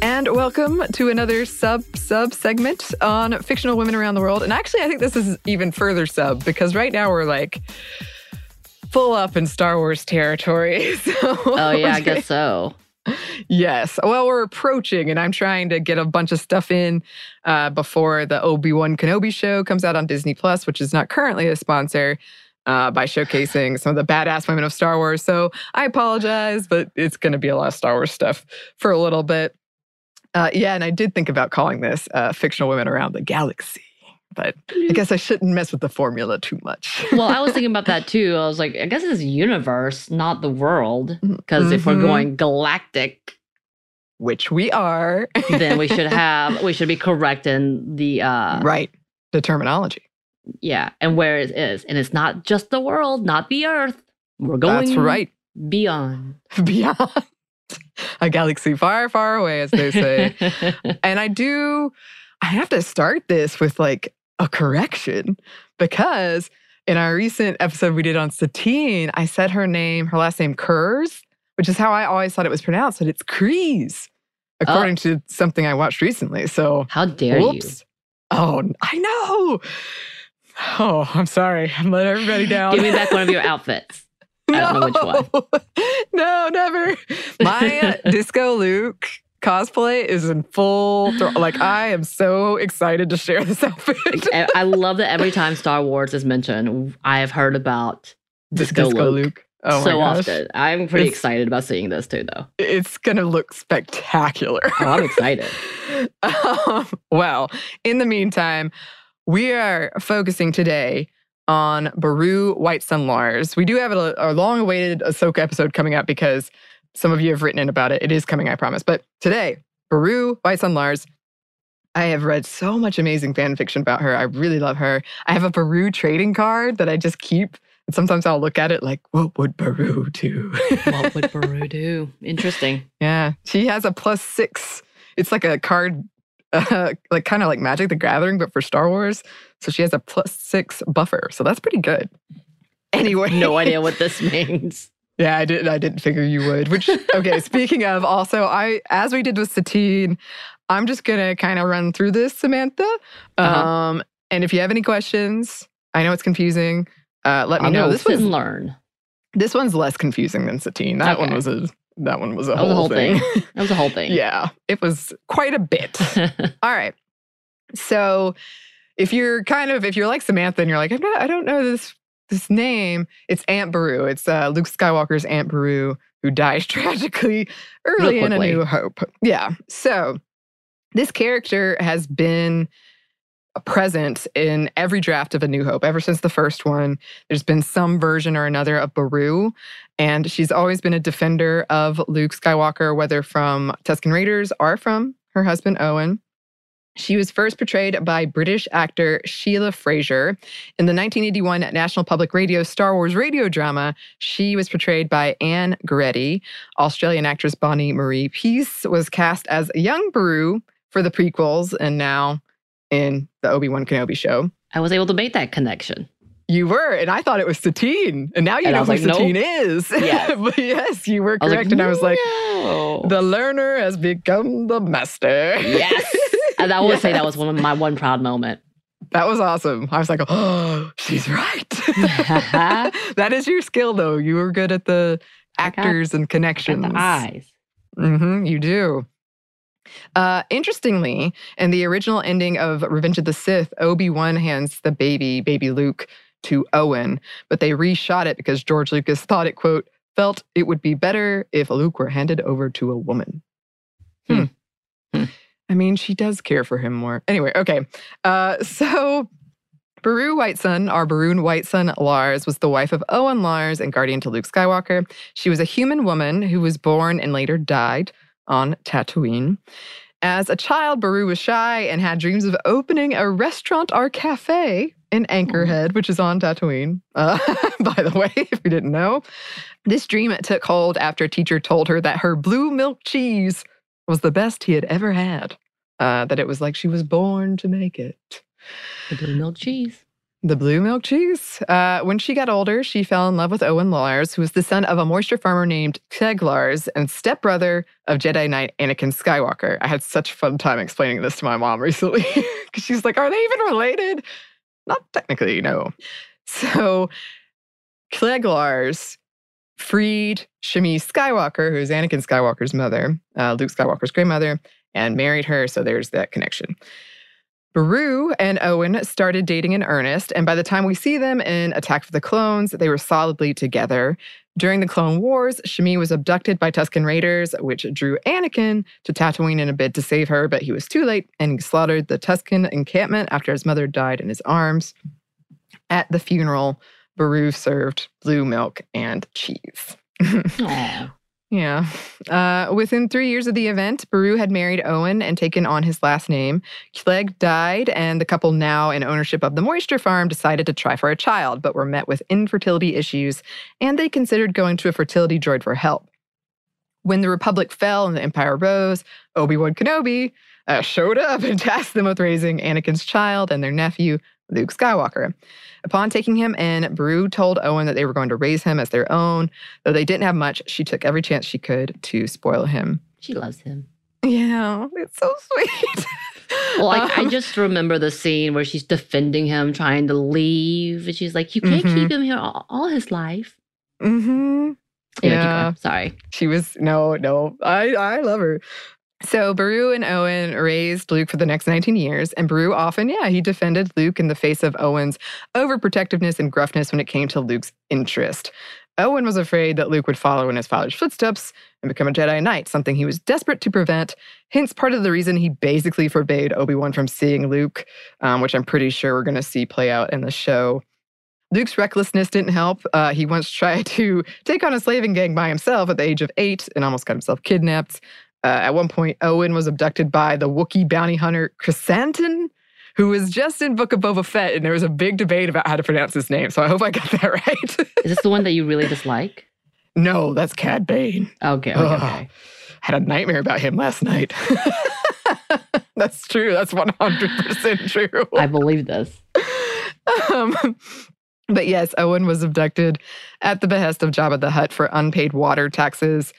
And welcome to another sub sub segment on fictional women around the world. And actually, I think this is even further sub because right now we're like full up in Star Wars territory. So oh yeah, I guess so. Yes. Well, we're approaching, and I'm trying to get a bunch of stuff in uh, before the Obi Wan Kenobi show comes out on Disney Plus, which is not currently a sponsor. Uh, by showcasing some of the badass women of Star Wars. So I apologize, but it's going to be a lot of Star Wars stuff for a little bit. Uh, yeah, and I did think about calling this uh, Fictional Women Around the Galaxy, but I guess I shouldn't mess with the formula too much. well, I was thinking about that too. I was like, I guess it's universe, not the world. Because if we're Mhm. going galactic, Which we are. then we should have we should be correct in the uh right. The terminology. yeah, and where it is. And it's not just the world, not the earth. We're going That's right. beyond. Beyond a galaxy far, far away, as they say. and I do, I have to start this with like a correction because in our recent episode we did on Satine, I said her name, her last name Kurz, which is how I always thought it was pronounced, but it's Kryze, according oh. to something I watched recently. So, How dare you? whoops. Oh, I know. Oh, I'm sorry. I'm letting everybody down. Give me back one of your outfits. I don't know which one. no, never. My uh, Disco Luke cosplay is in full. Thro- like I am so excited to share this outfit. I love that every time Star Wars is mentioned, I have heard about This Disco Luke. Oh so often. I'm pretty It's- excited about seeing this too, though. It's gonna look spectacular. Oh, I'm excited. um, well, in the meantime, we are focusing today on Beru White Sun Lars. We do have a, a long awaited Ahsoka episode coming up because some of you have written in about it. It is coming, I promise. But today, Beru White Sun Lars. I have read so much amazing fan fiction about her. I really love her. I have a Beru trading card that I just keep. And sometimes I'll look at it like, what would Beru do? what would Beru do? Interesting. Yeah, she has a plus six. It's like a card, uh, like kind of like Magic the Gathering, but for Star Wars. So she has a plus six buffer. So that's pretty good. Anyway, No idea what this means. Yeah, I didn't. I didn't figure you would. Which okay. speaking of, also, I as we did with Satine, I'm just gonna kind of run through this, Samantha. Uh-huh. Um, and if you have any questions, I know it's confusing. Uh, let me I'll know. This was learn. this one's less confusing than Satine. That one was a that one was a That was a whole, whole thing. thing. That was a whole thing. yeah, it was quite a bit. All right. So if you're kind of if you're like Samantha and you're like, I'm not, I don't know this this name, it's Aunt Beru. It's uh, Luke Skywalker's Aunt Beru who dies tragically early in A. New Hope. Yeah. So this character has been present in every draft of A New Hope ever since the first one. There's been some version or another of Beru. And she's always been a defender of Luke Skywalker, whether from Tusken Raiders or from her husband Owen. She was first portrayed by British actor Shelagh Fraser. In the 1981 National Public Radio Star Wars radio drama, she was portrayed by Anne Goretti. Australian actress Bonnie Maree Piesse was cast as young Beru for the prequels and now in the Obi-Wan Kenobi show. I was able to make that connection. You were, and I thought it was Satine. And now you And know who like, Satine nope. is. Yes. but yes, you were I was correct. and I was like, no. the learner has become the master. yes. And I would say that was one of my one proud moment. That was awesome. I was like, oh, she's right. that is your skill, though. You were good at the I got- actors and connections. the eyes. hmm you do. Uh, interestingly, in the original ending of Revenge of the Sith, Obi Wan hands the baby, baby Luke, to Owen, but they reshot it because George Lucas thought it, quote, felt it would be better if Luke were handed over to a woman. Hmm. Hmm. I mean, she does care for him more. Anyway, okay. Uh, so Beru Whitesun, our Beru Whitesun Lars, was the wife of Owen Lars and guardian to Luke Skywalker. She was a human woman who was born and later died on Tatooine. As a child, Beru was shy and had dreams of opening a restaurant or cafe in Anchorhead, which is on Tatooine, uh, by the way, if you didn't know. This dream took hold after a teacher told her that her blue milk cheese was the best he had ever had, uh, that it was like she was born to make it. The blue milk cheese. The blue milk cheese. Uh, when she got older, she fell in love with Owen Lars, who was the son of a moisture farmer named Cliegg Lars and stepbrother of Jedi Knight Anakin Skywalker. I had such a fun time explaining this to my mom recently because she's like, Are they even related? Not technically, no. So Cliegg Lars freed Shmi Skywalker, who's Anakin Skywalker's mother, uh, Luke Skywalker's grandmother, and married her. So there's that connection. Beru and Owen started dating in earnest, and by the time we see them in Attack of the Clones, they were solidly together. During the Clone Wars, Shmi was abducted by Tusken Raiders, which drew Anakin to Tatooine in a bid to save her, but he was too late and slaughtered the Tusken encampment after his mother died in his arms. At the funeral, Beru served blue milk and cheese. Yeah. Uh, within three years of the event, Beru had married Owen and taken on his last name. Cliegg died, and the couple, now in ownership of the moisture farm, decided to try for a child, but were met with infertility issues, and they considered going to a fertility droid for help. When the Republic fell and the Empire rose, Obi Wan Kenobi uh, showed up and tasked them with raising Anakin's child and their nephew, Luke Skywalker. Upon taking him in, Beru told Owen that they were going to raise him as their own. Though they didn't have much, she took every chance she could to spoil him. She loves him. Yeah, it's so sweet. Well, like I Um, just remember the scene where she's defending him, trying to leave, and she's like, "You can't keep him here all, all his life." Mm hmm. Anyway, Yeah. Sorry. She was no, no. I I love her. So Beru and Owen raised Luke for the next 19 years, and Beru often, yeah, he defended Luke in the face of Owen's overprotectiveness and gruffness when it came to Luke's interest. Owen was afraid that Luke would follow in his father's footsteps and become a Jedi Knight, something he was desperate to prevent. Hence, part of the reason he basically forbade Obi Wan from seeing Luke, um, which I'm pretty sure we're going to see play out in the show. Luke's recklessness didn't help. Uh, he once tried to take on a slaving gang by himself at the age of eight and almost got himself kidnapped. Uh, at one point, Owen was abducted by the Wookiee bounty hunter Krrsantan, who was just in Book of Boba Fett, and there was a big debate about how to pronounce his name. So I hope I got that right. Is this the one that you really dislike? no, that's Cad Bane. Okay. Okay. Ugh. okay. Had a nightmare about him last night. that's true. That's 100% true. I believe this. um, but yes, Owen was abducted at the behest of Jabba the Hutt for unpaid water taxes.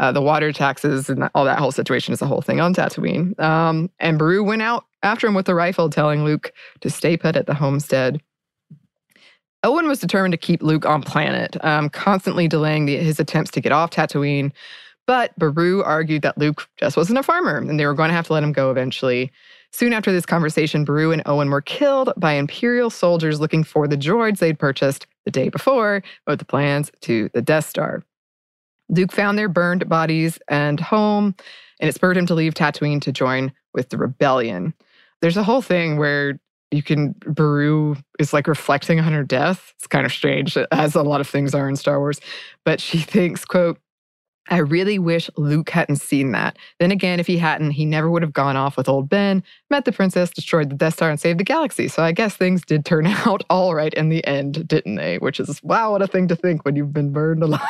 Uh, the water taxes and all that whole situation is a whole thing on Tatooine. Um, and Beru went out after him with a rifle, telling Luke to stay put at the homestead. Owen was determined to keep Luke on planet, um, constantly delaying the, his attempts to get off Tatooine. But Beru argued that Luke just wasn't a farmer and they were going to have to let him go eventually. Soon after this conversation, Beru and Owen were killed by Imperial soldiers looking for the droids they'd purchased the day before with the plans to the Death Star. Luke found their burned bodies and home, and it spurred him to leave Tatooine to join with the rebellion. There's a whole thing where you can Beru is like reflecting on her death. It's kind of strange, as a lot of things are in Star Wars. But she thinks, quote, I really wish Luke hadn't seen that. Then again, if he hadn't, he never would have gone off with old Ben, met the princess, destroyed the Death Star, and saved the galaxy. So I guess things did turn out all right in the end, didn't they? Which is, wow, what a thing to think when you've been burned alive.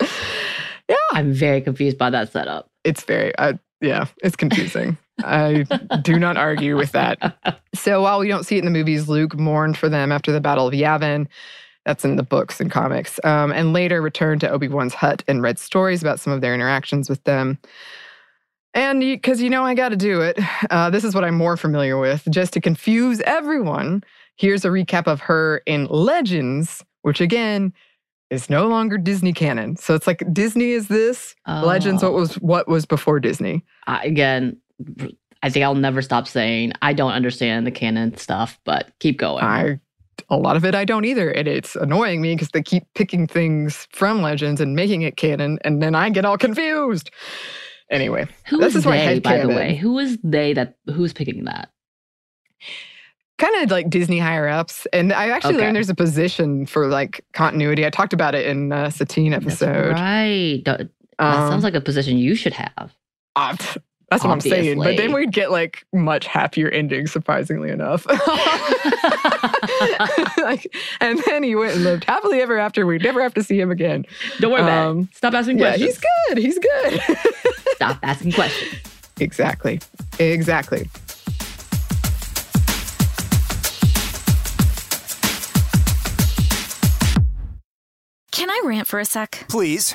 yeah. I'm very confused by that setup. It's very, uh, yeah, it's confusing. I do not argue with that. So while we don't see it in the movies, Luke mourned for them after the Battle of Yavin. That's in the books and comics. Um, and later returned to Obi Wan's hut and read stories about some of their interactions with them. And because you know I got to do it, uh, this is what I'm more familiar with. Just to confuse everyone, here's a recap of her in Legends, which again is no longer Disney canon. So it's like Disney is this, oh. Legends what was what was before Disney. Uh, again, I think I'll never stop saying I don't understand the canon stuff, but keep going. I a lot of it I don't either. And it's annoying me because they keep picking things from Legends and making it canon, and then I get all confused. Anyway, who this is, they, by canon. the way? Who is they that who's picking that? Kind of like Disney higher ups. And I actually okay. learned there's a position for like continuity. I talked about it in uh, Satine episode. That's right. That, um, sounds like a position you should have. Uh, that's what Obviously. I'm saying. But then we'd get like much happier endings, surprisingly enough. like, and then he went and lived happily ever after. We'd never have to see him again. Don't worry um, about it. Um, Stop asking questions. Yeah, he's good. He's good. Stop asking questions. Exactly. Exactly. Can I rant for a sec? Please.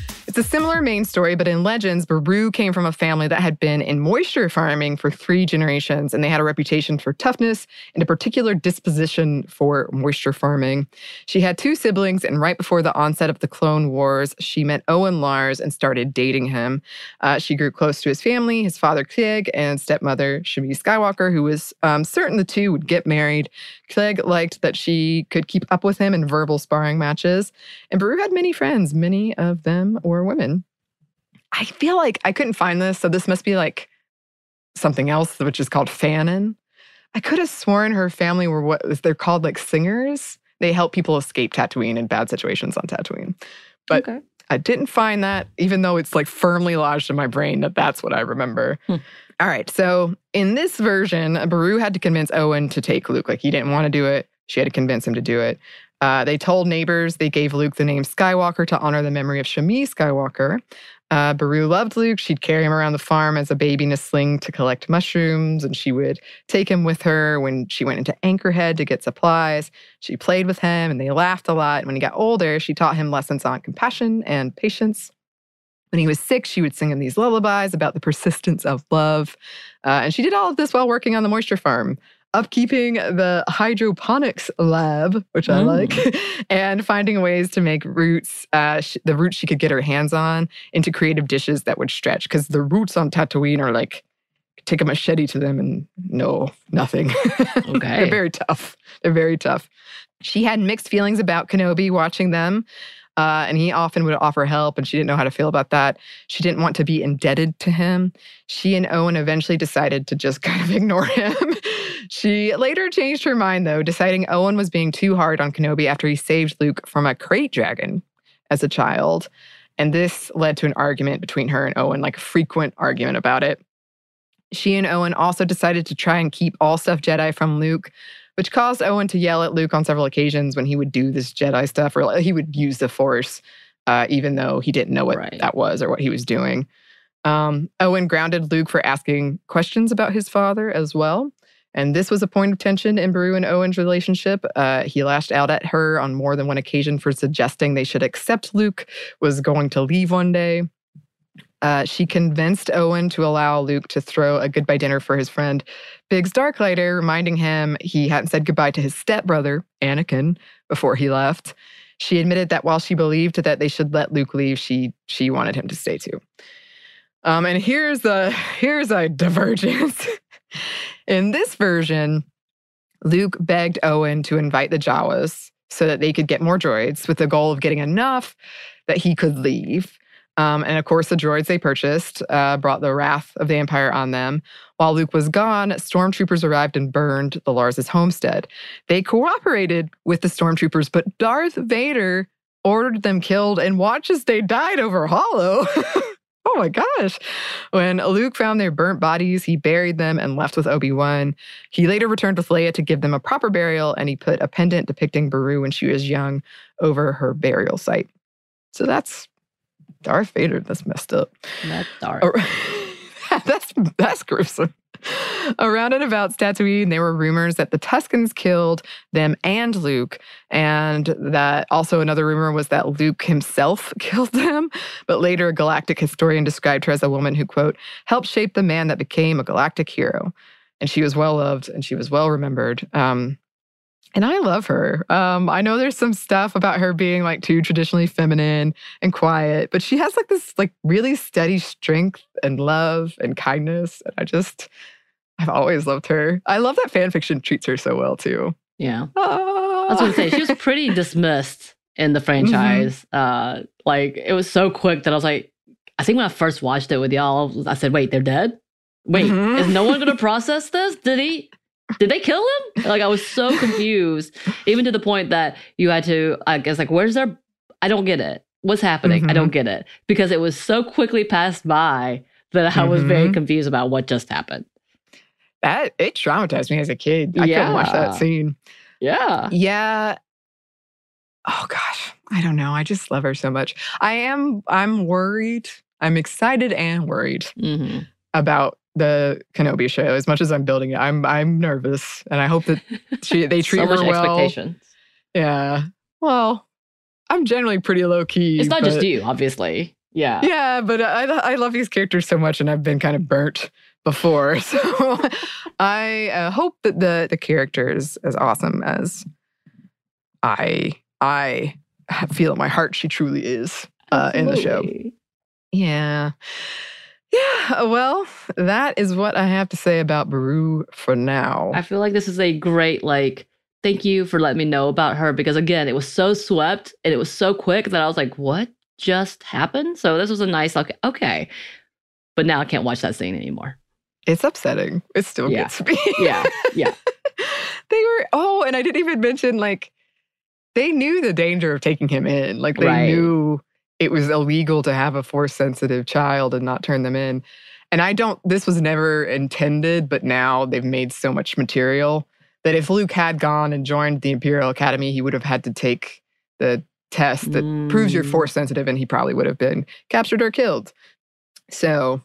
it's a similar main story, but in Legends, Beru came from a family that had been in moisture farming for three generations, and they had a reputation for toughness and a particular disposition for moisture farming. She had two siblings, and right before the onset of the Clone Wars, she met Owen Lars and started dating him. Uh, she grew close to his family, his father Cliegg, and stepmother Shmi Skywalker, who was um, certain the two would get married. Cliegg liked that she could keep up with him in verbal sparring matches, and Beru had many friends. Many of them were women. I feel like I couldn't find this, so this must be like something else, which is called fanon. I could have sworn her family were what they're called like singers. They help people escape Tatooine in bad situations on Tatooine. But okay. I didn't find that, even though it's like firmly lodged in my brain that that's what I remember. Hmm. All right. So in this version, Beru had to convince Owen to take Luke. Like he didn't want to do it. She had to convince him to do it. Uh, they told neighbors they gave Luke the name Skywalker to honor the memory of Shmi Skywalker. Uh, Beru loved Luke. She'd carry him around the farm as a baby in a sling to collect mushrooms, and she would take him with her when she went into Anchorhead to get supplies. She played with him, and they laughed a lot. And when he got older, she taught him lessons on compassion and patience. When he was sick, she would sing him these lullabies about the persistence of love. Uh, and she did all of this while working on the moisture farm upkeeping the hydroponics lab, which I Mm. like, and finding ways to make roots, uh, sh- the roots she could get her hands on, into creative dishes that would stretch. Because the roots on Tatooine are like, take a machete to them and no, nothing. Okay. They're very tough. They're very tough. She had mixed feelings about Kenobi watching them. Uh, and he often would offer help, and she didn't know how to feel about that. She didn't want to be indebted to him. She and Owen eventually decided to just kind of ignore him. she later changed her mind, though, deciding Owen was being too hard on Kenobi after he saved Luke from a krayt dragon as a child. And this led to an argument between her and Owen, like a frequent argument about it. She and Owen also decided to try and keep all stuff Jedi from Luke, which caused Owen to yell at Luke on several occasions when he would do this Jedi stuff or he would use the Force, uh, even though he didn't know what Right. that was or what he was doing. Um, Owen grounded Luke for asking questions about his father as well. And this was a point of tension in Beru and Owen's relationship. Uh, he lashed out at her on more than one occasion for suggesting they should accept Luke was going to leave one day. Uh, she convinced Owen to allow Luke to throw a goodbye dinner for his friend Biggs Darklighter, reminding him he hadn't said goodbye to his stepbrother, Anakin, before he left. She admitted that while she believed that they should let Luke leave, she she wanted him to stay too. Um, and here's a here's a divergence. In this version, Luke begged Owen to invite the Jawas so that they could get more droids with the goal of getting enough that he could leave. Um, and of course, the droids they purchased uh, brought the wrath of the Empire on them. While Luke was gone, stormtroopers arrived and burned the Lars' homestead. They cooperated with the stormtroopers, but Darth Vader ordered them killed and watched as they died over Hollow. oh my gosh. When Luke found their burnt bodies, he buried them and left with Obi Wan. He later returned with Leia to give them a proper burial, and he put a pendant depicting Beru when she was young over her burial site. So that's Darth Vader. That's messed up. That's dark. That's that's gruesome. Around and about Tatooine, there were rumors that the Tuskens killed them and Luke, and that also another rumor was that Luke himself killed them. But later, a galactic historian described her as a woman who quote helped shape the man that became a galactic hero, and she was well loved and she was well remembered. Um, and I love her. Um, I know there's some stuff about her being like too traditionally feminine and quiet, but she has like this like really steady strength and love and kindness. And I just, I've always loved her. I love that fan fiction treats her so well too. yeah. Ah. I was gonna say she was pretty dismissed in the franchise. Uh, like it was so quick that I was like, I think when I first watched it with y'all, I said, "Wait, they're dead. Wait, Mhm. is no one gonna process this? Did he? Did they kill him? Like I was so confused, even to the point that you had to. I guess like, where's their? I don't get it. What's happening? I Mhm. don't get it because it was so quickly passed by that I was very Mhm. confused about what just happened. that it traumatized me as a kid. I couldn't watch that scene. Yeah. Yeah. Oh gosh, I don't know. I just love her so much. I am. I'm worried. I'm excited and worried hmm about the Kenobi show. As much as I'm building it, I'm I'm nervous, and I hope that she they treat so her well. expectations. Yeah. Well, I'm generally pretty low key. It's not just you, obviously. Yeah. Yeah, but I I love these characters so much, and I've been kind of burnt before. So I uh, hope that the the character is as awesome as I I feel in my heart she truly is uh, in the show. Yeah. Yeah, well, that is what I have to say about Beru for now. I feel like this is a great like thank you for letting me know about her because again, it was so swept and it was so quick that I was like, what just happened? So this was a nice like okay. But now I can't watch that scene anymore. It's upsetting. It still Yeah. gets me. Yeah. Yeah. they were oh, and I didn't even mention like they knew the danger of taking him in. Like they Right. knew it was illegal to have a force sensitive child and not turn them in. And I don't, this was never intended, but now they've made so much material that if Luke had gone and joined the Imperial Academy, he would have had to take the test that mm. proves you're force sensitive and he probably would have been captured or killed. So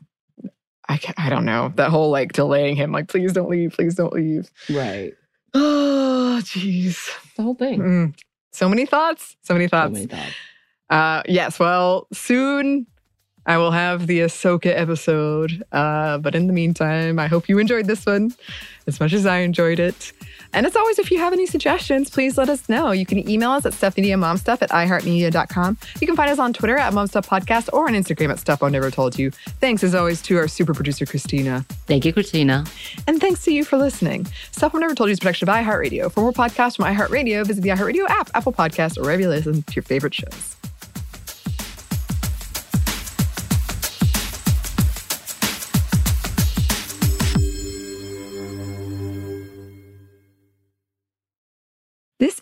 I, I don't know. That whole like delaying him, like, please don't leave, please don't leave. Right. Oh, jeez. The whole thing. Mm. So many thoughts. So many thoughts. So many thoughts. Uh, yes. Well, soon I will have the Ahsoka episode. Uh, but in the meantime, I hope you enjoyed this one as much as I enjoyed it. And as always, if you have any suggestions, please let us know. You can email us at stephanieandmomstuff at iheartmedia.com. You can find us on Twitter at momstuffpodcast or on Instagram at stuff I never told you. Thanks as always to our super producer, Christina. Thank you, Christina. And thanks to you for listening. Stuff I Never Told You is a production of iHeartRadio. For more podcasts from iHeartRadio, visit the iHeartRadio app, Apple Podcasts, or wherever you listen to your favorite shows.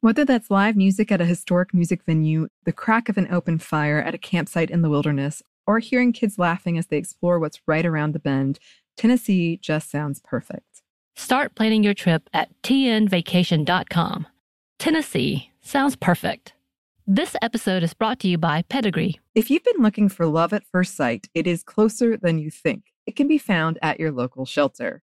Whether that's live music at a historic music venue, the crack of an open fire at a campsite in the wilderness, or hearing kids laughing as they explore what's right around the bend, Tennessee just sounds perfect. Start planning your trip at tnvacation.com. Tennessee sounds perfect. This episode is brought to you by Pedigree. If you've been looking for love at first sight, it is closer than you think. It can be found at your local shelter.